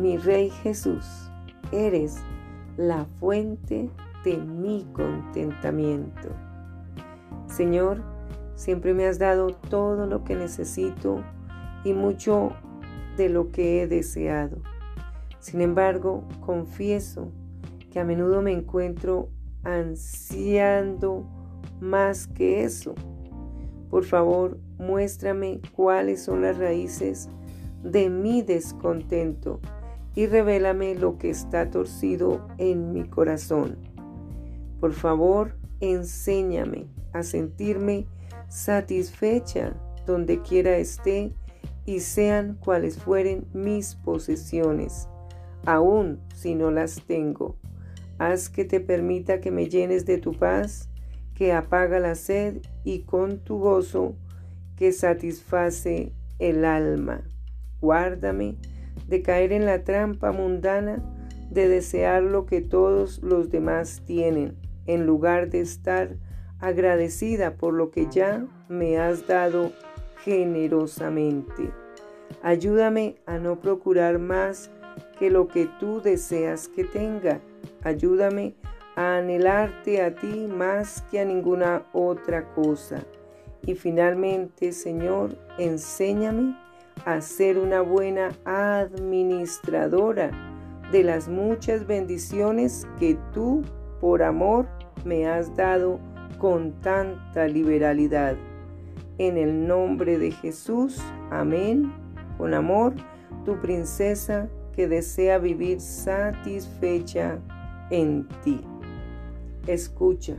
Mi Rey Jesús, eres la fuente de mi contentamiento. Señor, siempre me has dado todo lo que necesito y mucho de lo que he deseado. Sin embargo, confieso que a menudo me encuentro ansiando más que eso. Por favor, muéstrame cuáles son las raíces de mi descontento y revélame lo que está torcido en mi corazón. Por favor, enséñame a sentirme satisfecha donde quiera esté y sean cuales fueren mis posesiones, aun si no las tengo. Haz que te permita que me llenes de tu paz, que apaga la sed y con tu gozo que satisface el alma. Guárdame de caer en la trampa mundana de desear lo que todos los demás tienen, en lugar de estar agradecida por lo que ya me has dado generosamente. Ayúdame a no procurar más que lo que tú deseas que tenga. Ayúdame a anhelarte a ti más que a ninguna otra cosa. Y finalmente, Señor, enséñame a ser una buena administradora de las muchas bendiciones que tú, por amor, me has dado con tanta liberalidad. En el nombre de Jesús, amén. Con amor, tu princesa que desea vivir satisfecha en ti. Escucha.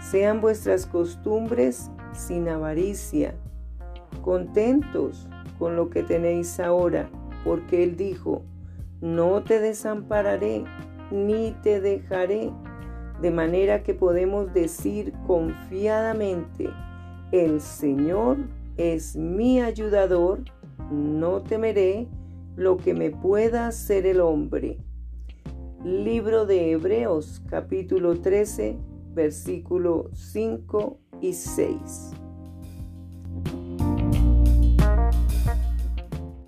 Sean vuestras costumbres sin avaricia, contentos con lo que tenéis ahora, porque Él dijo, no te desampararé ni te dejaré, de manera que podemos decir confiadamente, el Señor es mi ayudador, no temeré lo que me pueda hacer el hombre. Libro de Hebreos capítulo 13 versículo 5 y 6.